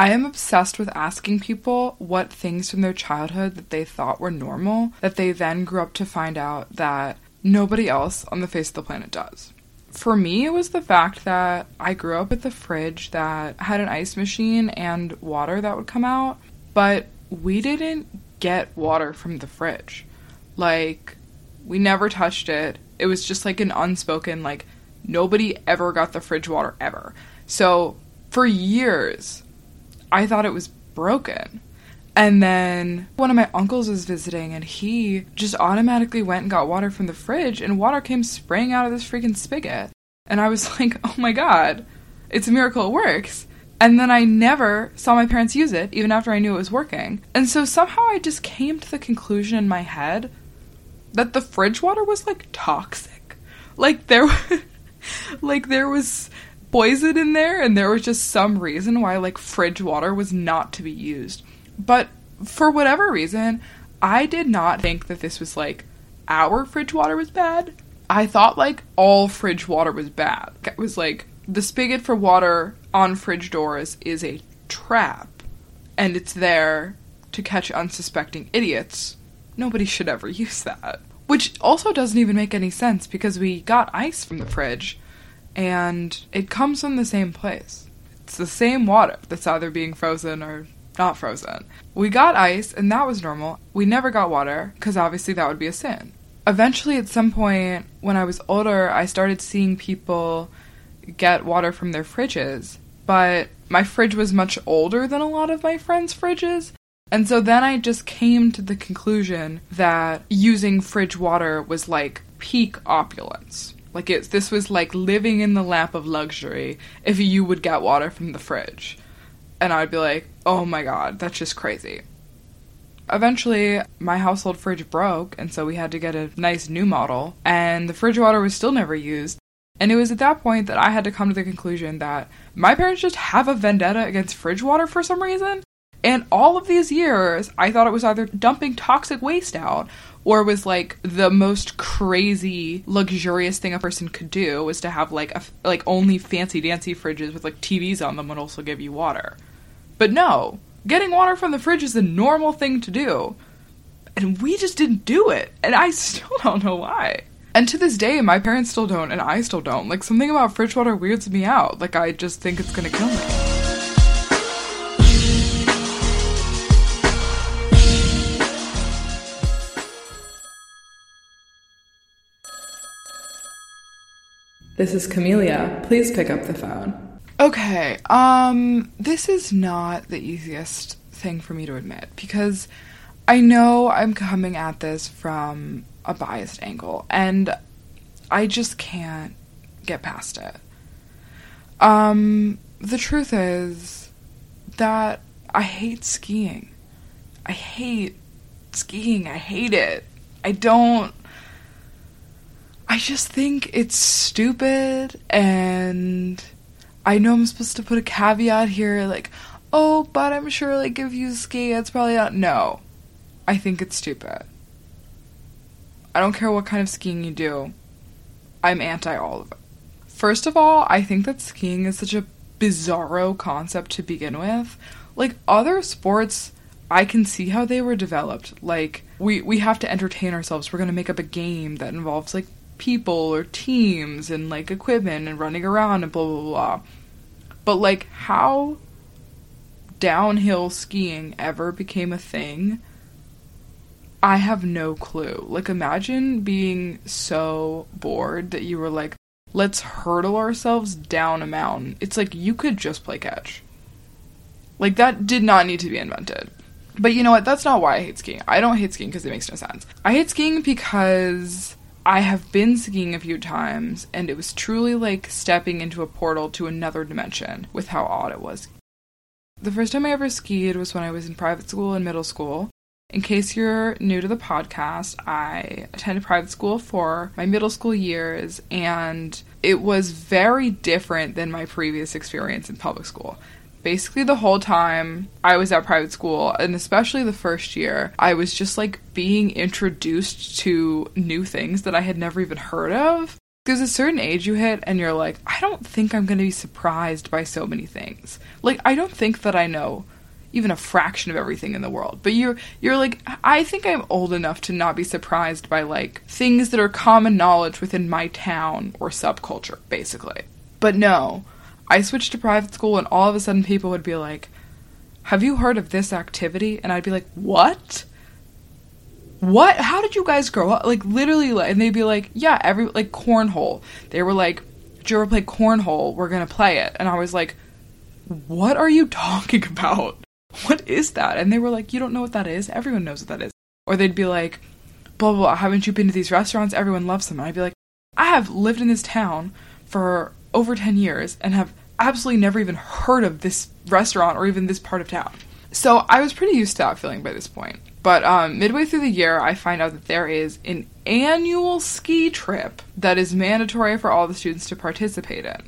I am obsessed with asking people what things from their childhood that they thought were normal that they then grew up to find out that nobody else on the face of the planet does. For me, it was the fact that I grew up with a fridge that had an ice machine and water that would come out, but we didn't get water from the fridge. Like, we never touched it. It was just like an unspoken, like, nobody ever got the fridge water ever. So, for years, I thought it was broken. And then one of my uncles was visiting and he just automatically went and got water from the fridge and water came spraying out of this freaking spigot. And I was like, oh my god, it's a miracle it works. And then I never saw my parents use it, even after I knew it was working. And so somehow I just came to the conclusion in my head that the fridge water was like toxic. Like there like there was poison in there and there was just some reason why like fridge water was not to be used. But for whatever reason, I did not think that this was like our fridge water was bad. I thought like all fridge water was bad. It was like the spigot for water on fridge doors is a trap and it's there to catch unsuspecting idiots. Nobody should ever use that. Which also doesn't even make any sense because we got ice from the fridge and it comes from the same place. It's the same water that's either being frozen or not frozen. We got ice, and that was normal. We never got water, because obviously that would be a sin. Eventually, at some point, when I was older, I started seeing people get water from their fridges, but my fridge was much older than a lot of my friends' fridges. And so then I just came to the conclusion that using fridge water was like peak opulence. Like it's this was like living in the lap of luxury if you would get water from the fridge. And I'd be like, "Oh my god, that's just crazy." Eventually, my household fridge broke, and so we had to get a nice new model, and the fridge water was still never used. And it was at that point that I had to come to the conclusion that my parents just have a vendetta against fridge water for some reason. And all of these years, I thought it was either dumping toxic waste out or was like the most crazy luxurious thing a person could do was to have like a like only fancy dancy fridges with like TVs on them would also give you water. But no, getting water from the fridge is a normal thing to do. And we just didn't do it. And I still don't know why. And to this day, my parents still don't, and I still don't. Like, something about fridge water weirds me out. Like, I just think it's gonna kill me. This is Camelia. Please pick up the phone. Okay, um, this is not the easiest thing for me to admit because I know I'm coming at this from a biased angle and I just can't get past it. Um, the truth is that I hate skiing. I hate skiing. I hate it. I don't I just think it's stupid and I know I'm supposed to put a caveat here like, oh, but I'm sure like if you ski it's probably not no. I think it's stupid. I don't care what kind of skiing you do. I'm anti all of it. First of all, I think that skiing is such a bizarro concept to begin with. Like other sports I can see how they were developed. Like we we have to entertain ourselves. We're going to make up a game that involves like people or teams and like equipment and running around and blah blah blah. But like how downhill skiing ever became a thing, I have no clue. Like imagine being so bored that you were like, let's hurdle ourselves down a mountain. It's like you could just play catch. Like that did not need to be invented. But you know what? That's not why I hate skiing. I don't hate skiing because it makes no sense. I hate skiing because I have been skiing a few times, and it was truly like stepping into a portal to another dimension with how odd it was. The first time I ever skied was when I was in private school in middle school. In case you're new to the podcast, I attended private school for my middle school years, and it was very different than my previous experience in public school basically the whole time I was at private school, and especially the first year, I was just like being introduced to new things that I had never even heard of. there's a certain age you hit and you're like, I don't think I'm going to be surprised by so many things. Like I don't think that I know even a fraction of everything in the world. But you're you're like I think I'm old enough to not be surprised by like things that are common knowledge within my town or subculture basically. But no, I switched to private school and all of a sudden people would be like, "Have you heard of this activity?" And I'd be like, "What?" What? How did you guys grow up? Like literally, and they'd be like, "Yeah, every like cornhole." They were like, "Did you ever play cornhole? We're gonna play it." And I was like, "What are you talking about? What is that?" And they were like, "You don't know what that is? Everyone knows what that is." Or they'd be like, "Blah blah. blah haven't you been to these restaurants? Everyone loves them." And I'd be like, "I have lived in this town for over ten years and have absolutely never even heard of this restaurant or even this part of town." So I was pretty used to that feeling by this point. But um, midway through the year, I find out that there is an annual ski trip that is mandatory for all the students to participate in.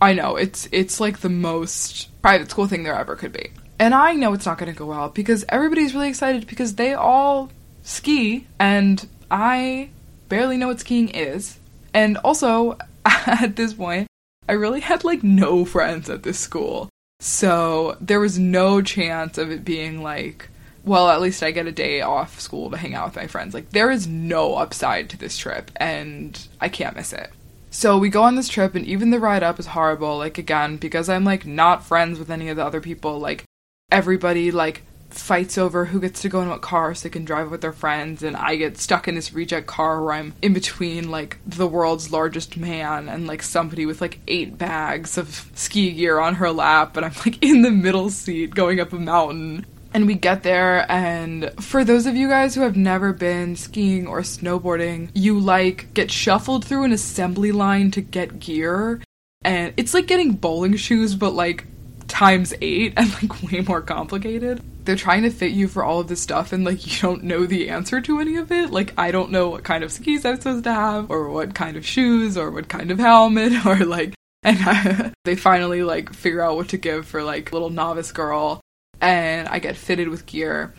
I know it's it's like the most private school thing there ever could be, and I know it's not going to go well because everybody's really excited because they all ski, and I barely know what skiing is, and also at this point, I really had like no friends at this school. So there was no chance of it being like well, at least I get a day off school to hang out with my friends. Like, there is no upside to this trip, and I can't miss it. So we go on this trip, and even the ride up is horrible. Like, again, because I'm like not friends with any of the other people, like, everybody, like, fights over who gets to go in what car so they can drive with their friends and I get stuck in this reject car where I'm in between like the world's largest man and like somebody with like eight bags of ski gear on her lap and I'm like in the middle seat going up a mountain and we get there, and for those of you guys who have never been skiing or snowboarding, you like get shuffled through an assembly line to get gear. And it's like getting bowling shoes, but like times eight and like way more complicated. They're trying to fit you for all of this stuff, and like you don't know the answer to any of it. Like, I don't know what kind of skis I'm supposed to have, or what kind of shoes, or what kind of helmet, or like and I, they finally like figure out what to give for like little novice girl and I get fitted with gear.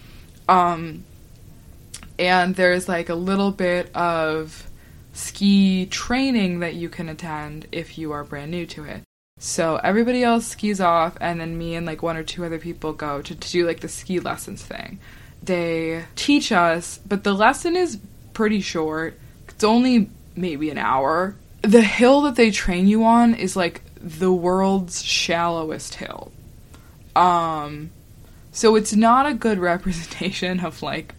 Um, and there's like a little bit of ski training that you can attend if you are brand new to it. So everybody else skis off, and then me and like one or two other people go to, to do like the ski lessons thing. They teach us, but the lesson is pretty short. It's only maybe an hour. The hill that they train you on is like the world's shallowest hill. Um, so it's not a good representation of like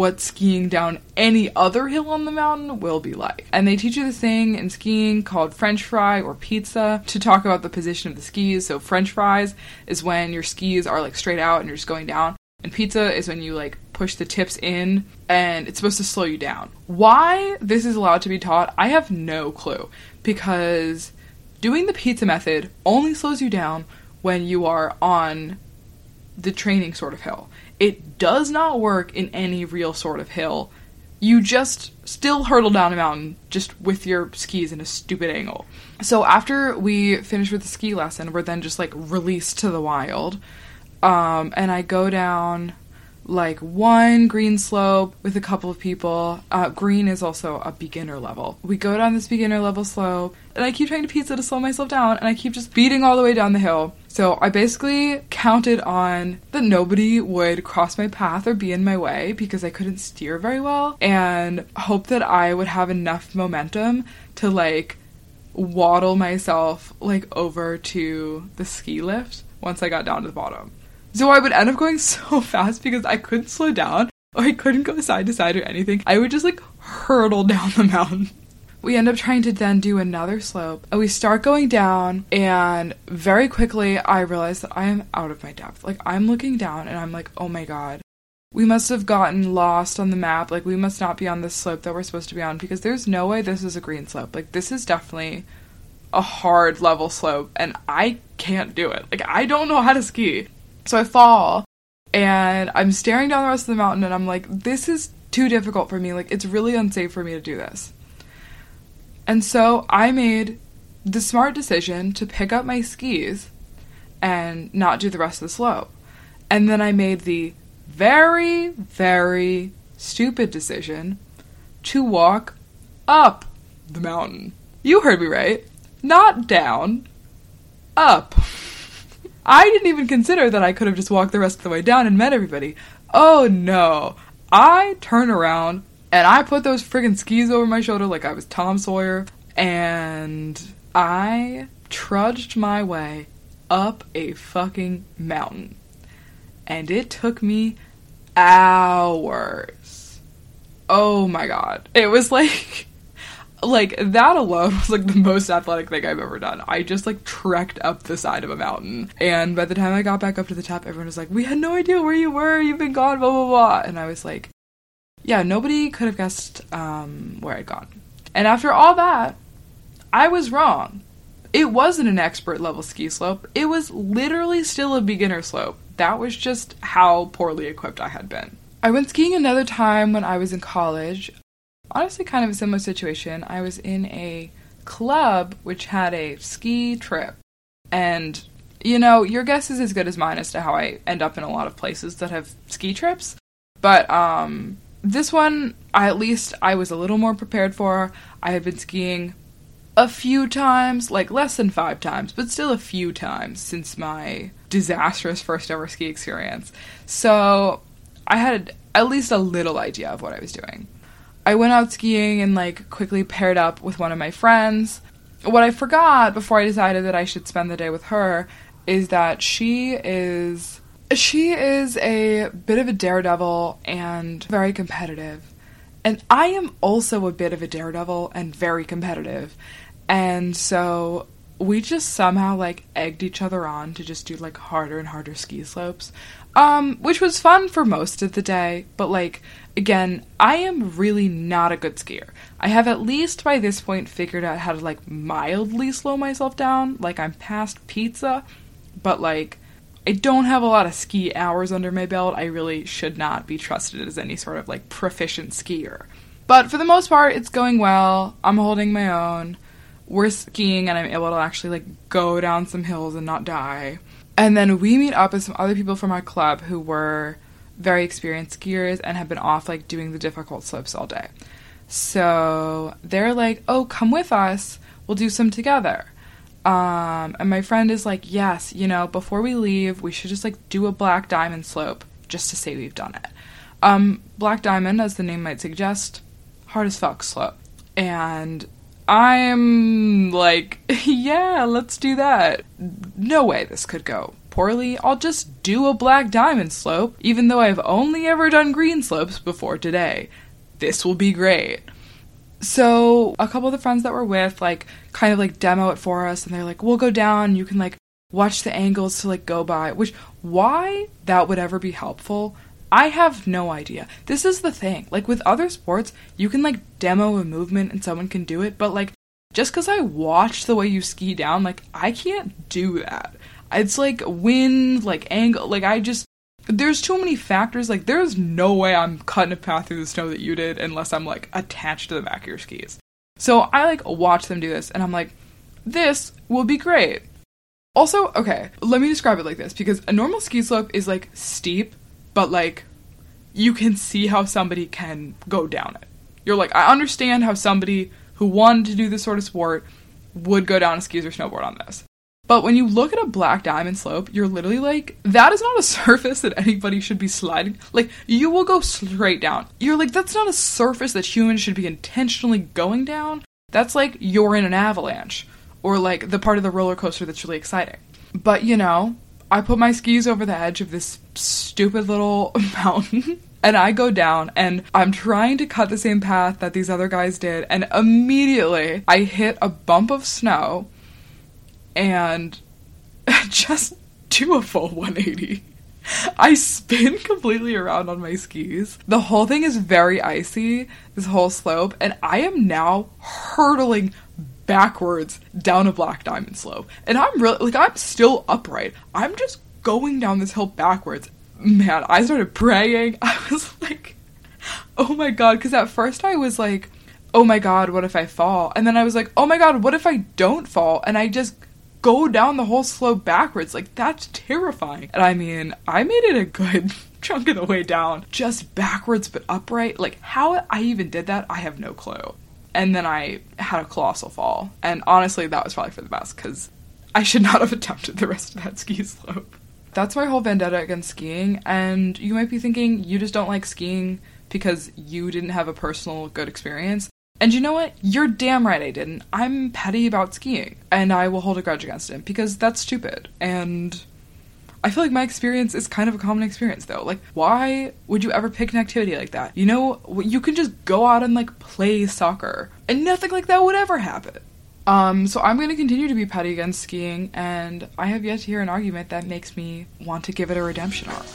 what skiing down any other hill on the mountain will be like. And they teach you this thing in skiing called French fry or pizza to talk about the position of the skis. So French fries is when your skis are like straight out and you're just going down. And pizza is when you like push the tips in and it's supposed to slow you down. Why this is allowed to be taught, I have no clue. Because doing the pizza method only slows you down when you are on the training sort of hill. It does not work in any real sort of hill. You just still hurtle down a mountain just with your skis in a stupid angle. So after we finish with the ski lesson, we're then just like released to the wild. Um, and I go down like one green slope with a couple of people. Uh, green is also a beginner level. We go down this beginner level slope, and I keep trying to pizza to slow myself down, and I keep just beating all the way down the hill. So I basically counted on that nobody would cross my path or be in my way because I couldn't steer very well, and hope that I would have enough momentum to like waddle myself like over to the ski lift once I got down to the bottom. So I would end up going so fast because I couldn't slow down or I couldn't go side to side or anything. I would just like hurtle down the mountain. We end up trying to then do another slope. And we start going down, and very quickly I realize that I am out of my depth. Like, I'm looking down and I'm like, oh my god. We must have gotten lost on the map. Like, we must not be on this slope that we're supposed to be on because there's no way this is a green slope. Like, this is definitely a hard level slope, and I can't do it. Like, I don't know how to ski. So I fall and I'm staring down the rest of the mountain and I'm like, this is too difficult for me. Like, it's really unsafe for me to do this. And so I made the smart decision to pick up my skis and not do the rest of the slope. And then I made the very, very stupid decision to walk up the mountain. You heard me right. Not down, up. I didn't even consider that I could have just walked the rest of the way down and met everybody. Oh no. I turn around and I put those friggin' skis over my shoulder like I was Tom Sawyer and I trudged my way up a fucking mountain. And it took me hours. Oh my god. It was like like that alone was like the most athletic thing I've ever done. I just like trekked up the side of a mountain. And by the time I got back up to the top, everyone was like, We had no idea where you were, you've been gone, blah blah blah. And I was like, Yeah, nobody could have guessed um, where I'd gone. And after all that, I was wrong. It wasn't an expert level ski slope. It was literally still a beginner slope. That was just how poorly equipped I had been. I went skiing another time when I was in college. Honestly, kind of a similar situation. I was in a club which had a ski trip. And, you know, your guess is as good as mine as to how I end up in a lot of places that have ski trips. But, um, this one, I, at least I was a little more prepared for. I had been skiing a few times, like less than five times, but still a few times since my disastrous first ever ski experience. So I had at least a little idea of what I was doing. I went out skiing and like quickly paired up with one of my friends. What I forgot before I decided that I should spend the day with her is that she is she is a bit of a daredevil and very competitive. And I am also a bit of a daredevil and very competitive. And so we just somehow like egged each other on to just do like harder and harder ski slopes. Um, which was fun for most of the day, but like again, I am really not a good skier. I have at least by this point figured out how to like mildly slow myself down, like I'm past pizza, but like I don't have a lot of ski hours under my belt. I really should not be trusted as any sort of like proficient skier. But for the most part, it's going well. I'm holding my own we're skiing and I'm able to actually like go down some hills and not die. And then we meet up with some other people from our club who were very experienced skiers and have been off like doing the difficult slopes all day. So they're like, "Oh, come with us. We'll do some together." Um, and my friend is like, "Yes, you know, before we leave, we should just like do a black diamond slope just to say we've done it." Um, black diamond, as the name might suggest, hard as fuck slope. And I'm like, yeah, let's do that. No way this could go poorly. I'll just do a black diamond slope, even though I've only ever done green slopes before today. This will be great. So, a couple of the friends that we're with, like, kind of like demo it for us, and they're like, we'll go down, you can, like, watch the angles to, like, go by. Which, why that would ever be helpful, I have no idea. This is the thing. Like with other sports, you can like demo a movement and someone can do it, but like just because I watch the way you ski down, like I can't do that. It's like wind, like angle, like I just there's too many factors. Like there's no way I'm cutting a path through the snow that you did unless I'm like attached to the back of your skis. So I like watch them do this and I'm like, this will be great. Also, okay, let me describe it like this because a normal ski slope is like steep but like you can see how somebody can go down it. You're like, I understand how somebody who wanted to do this sort of sport would go down a skis or snowboard on this. But when you look at a black diamond slope, you're literally like, that is not a surface that anybody should be sliding. Like, you will go straight down. You're like, that's not a surface that humans should be intentionally going down. That's like you're in an avalanche, or like the part of the roller coaster that's really exciting. But you know, I put my skis over the edge of this stupid little mountain and I go down and I'm trying to cut the same path that these other guys did and immediately I hit a bump of snow and just do a full 180. I spin completely around on my skis. The whole thing is very icy, this whole slope, and I am now hurtling backwards down a black diamond slope. And I'm really, like, I'm still upright. I'm just going down this hill backwards. Man, I started praying. I was like, oh my god. Because at first I was like, oh my god, what if I fall? And then I was like, oh my god, what if I don't fall? And I just go down the whole slope backwards. Like, that's terrifying. And I mean, I made it a good chunk of the way down, just backwards but upright. Like, how I even did that, I have no clue. and then I had a colossal fall. And honestly, that was probably for the best because I should not have attempted the rest of that ski slope. That's my whole vendetta against skiing, and you might be thinking you just don't like skiing because you didn't have a personal good experience. And you know what? You're damn right I didn't. I'm petty about skiing, and I will hold a grudge against him because that's stupid. And I feel like my experience is kind of a common experience though. Like, why would you ever pick an activity like that? You know, you can just go out and like play soccer, and nothing like that would ever happen. Um, so I'm going to continue to be petty against skiing, and I have yet to hear an argument that makes me want to give it a redemption arc.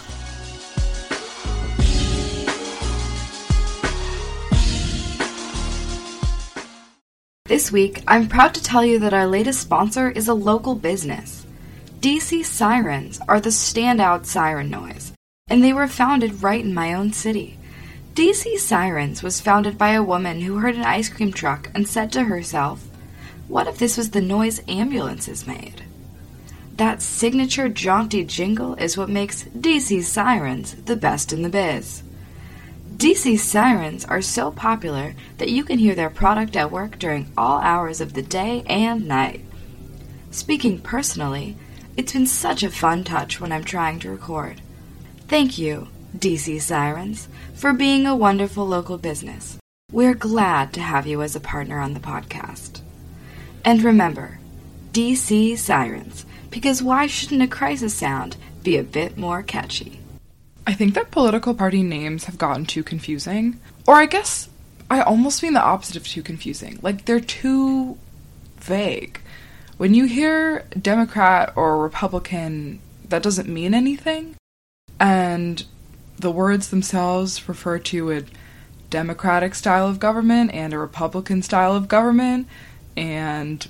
This week, I'm proud to tell you that our latest sponsor is a local business. DC Sirens are the standout siren noise, and they were founded right in my own city. DC Sirens was founded by a woman who heard an ice cream truck and said to herself, What if this was the noise ambulances made? That signature jaunty jingle is what makes DC Sirens the best in the biz. DC Sirens are so popular that you can hear their product at work during all hours of the day and night. Speaking personally, it's been such a fun touch when I'm trying to record. Thank you, DC Sirens, for being a wonderful local business. We're glad to have you as a partner on the podcast. And remember, DC Sirens, because why shouldn't a crisis sound be a bit more catchy? I think that political party names have gotten too confusing. Or I guess I almost mean the opposite of too confusing. Like they're too vague. When you hear Democrat or Republican, that doesn't mean anything. And the words themselves refer to a Democratic style of government and a Republican style of government. And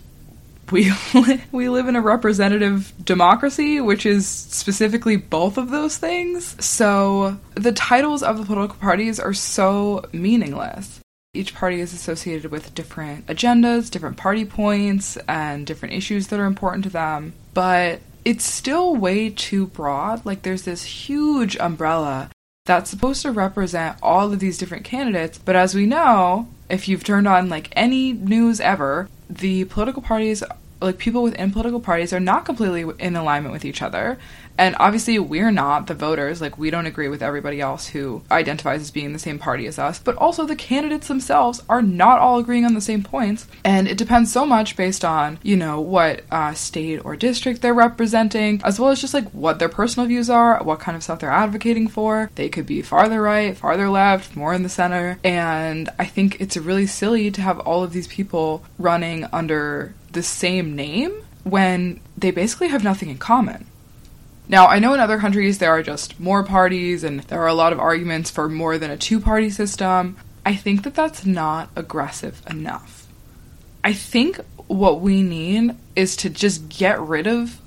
we we live in a representative democracy, which is specifically both of those things. So the titles of the political parties are so meaningless. Each party is associated with different agendas, different party points, and different issues that are important to them. But it's still way too broad. Like there's this huge umbrella that's supposed to represent all of these different candidates. But as we know, if you've turned on like any news ever, the political parties like people within political parties are not completely in alignment with each other and obviously we're not the voters. Like we don't agree with everybody else who identifies as being the same party as us. But also the candidates themselves are not all agreeing on the same points. And it depends so much based on you know what uh, state or district they're representing as well as just like what their personal views are what kind of stuff they're advocating for. They could be farther right farther left more in the center. And i think it's really silly to have all of these people running under the same name when they basically have nothing in common. Now, I know in other countries there are just more parties and there are a lot of arguments for more than a two party system. I think that that's not aggressive enough. I think what we need is to just get rid of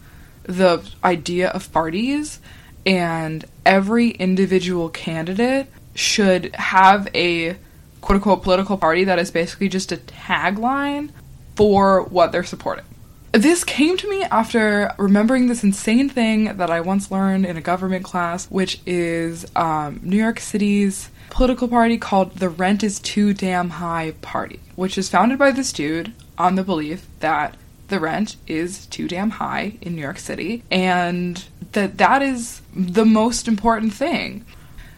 the idea of parties and every individual candidate should have a quote unquote political party that is basically just a tagline for what they're supporting. This came to me after remembering this insane thing that I once learned in a government class, which is um, New York City's political party called the Rent is Too Damn High Party, which is founded by this dude on the belief that the rent is too damn high in New York City and that that is the most important thing.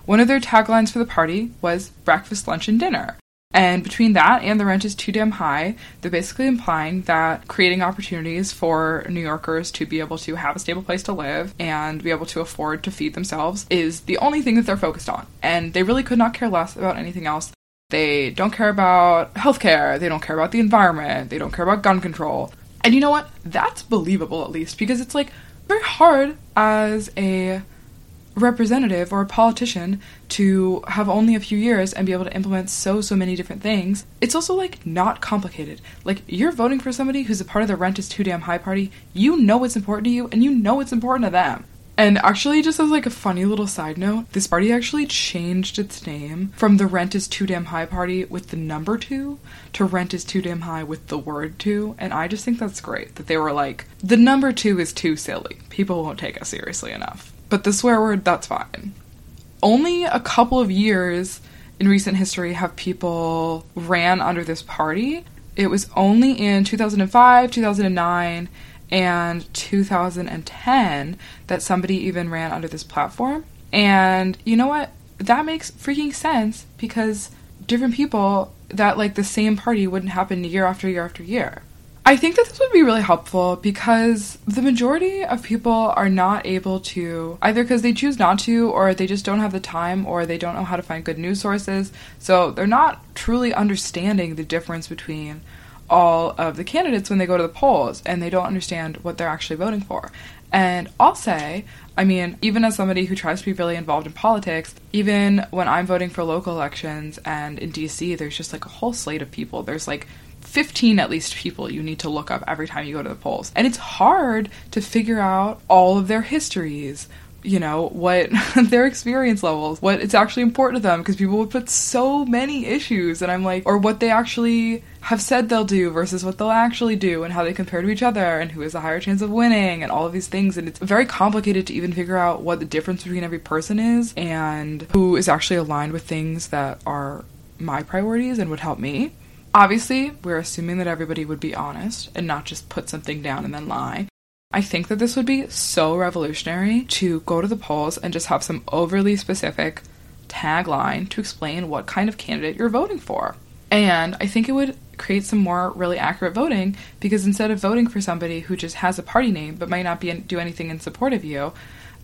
One of their taglines for the party was breakfast, lunch, and dinner. And between that and the rent is too damn high, they're basically implying that creating opportunities for New Yorkers to be able to have a stable place to live and be able to afford to feed themselves is the only thing that they're focused on. And they really could not care less about anything else. They don't care about healthcare, they don't care about the environment, they don't care about gun control. And you know what? That's believable at least because it's like very hard as a representative or a politician to have only a few years and be able to implement so so many different things it's also like not complicated. Like you're voting for somebody who's a part of the rent is too damn high party. You know what's important to you and you know what's important to them and actually, just as like a funny little side note, this party actually changed its name from the Rent is Too Damn High party with the number two to Rent is Too Damn High with the word two. And I just think that's great that they were like, the number two is too silly. People won't take us seriously enough. But the swear word, that's fine. Only a couple of years in recent history have people ran under this party. It was only in 2005, 2009, and 2010 that somebody even ran under this platform. And you know what? That makes freaking sense because different people that like the same party wouldn't happen year after year after year. I think that this would be really helpful because the majority of people are not able to, either because they choose not to, or they just don't have the time, or they don't know how to find good news sources. So they're not truly understanding the difference between all of the candidates when they go to the polls, and they don't understand what they're actually voting for. And I'll say, I mean, even as somebody who tries to be really involved in politics, even when I'm voting for local elections and in DC, there's just like a whole slate of people. There's like 15 at least people you need to look up every time you go to the polls. And it's hard to figure out all of their histories, you know, what their experience levels, what it's actually important to them, because people would put so many issues, and I'm like, or what they actually have said they'll do versus what they'll actually do, and how they compare to each other, and who has a higher chance of winning, and all of these things. And it's very complicated to even figure out what the difference between every person is, and who is actually aligned with things that are my priorities and would help me. Obviously, we're assuming that everybody would be honest and not just put something down and then lie. I think that this would be so revolutionary to go to the polls and just have some overly specific tagline to explain what kind of candidate you're voting for. And I think it would create some more really accurate voting because instead of voting for somebody who just has a party name but might not be do anything in support of you,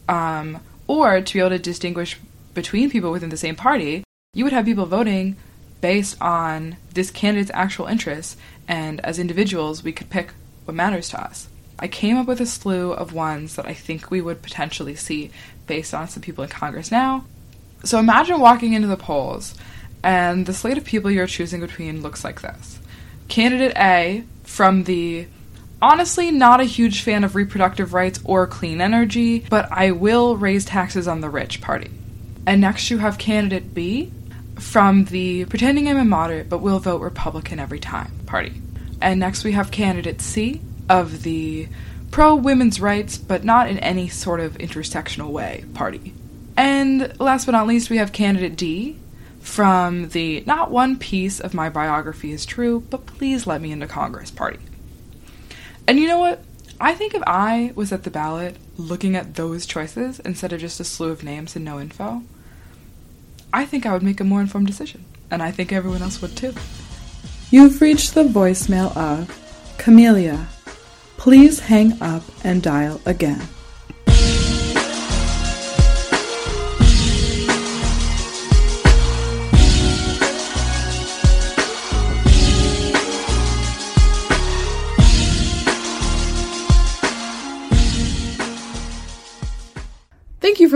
um, or to be able to distinguish between people within the same party, you would have people voting based on this candidate's actual interests, and as individuals, we could pick what matters to us. I came up with a slew of ones that I think we would potentially see based on some people in Congress now. So imagine walking into the polls, and the slate of people you're choosing between looks like this Candidate A from the honestly not a huge fan of reproductive rights or clean energy, but I will raise taxes on the rich party. And next you have candidate B from the pretending I'm a moderate but will vote Republican every time party. And next we have candidate C of the pro women's rights but not in any sort of intersectional way party. And last but not least, we have candidate D from the not one piece of my biography is true, but please let me into Congress party. And you know what? I think if I was at the ballot looking at those choices instead of just a slew of names and no info, I think I would make a more informed decision. And I think everyone else would too. You've reached the voicemail of Camelia. Please hang up and dial again.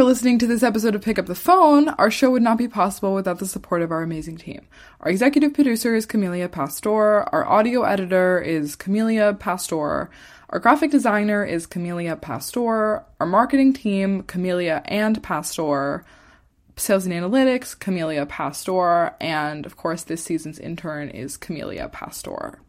For listening to this episode of Pick Up the Phone. Our show would not be possible without the support of our amazing team. Our executive producer is Camelia Pastor. Our audio editor is Camelia Pastor. Our graphic designer is Camelia Pastor. Our marketing team, Camelia and Pastor. Sales and analytics, Camelia Pastor. And of course, this season's intern is Camelia Pastor.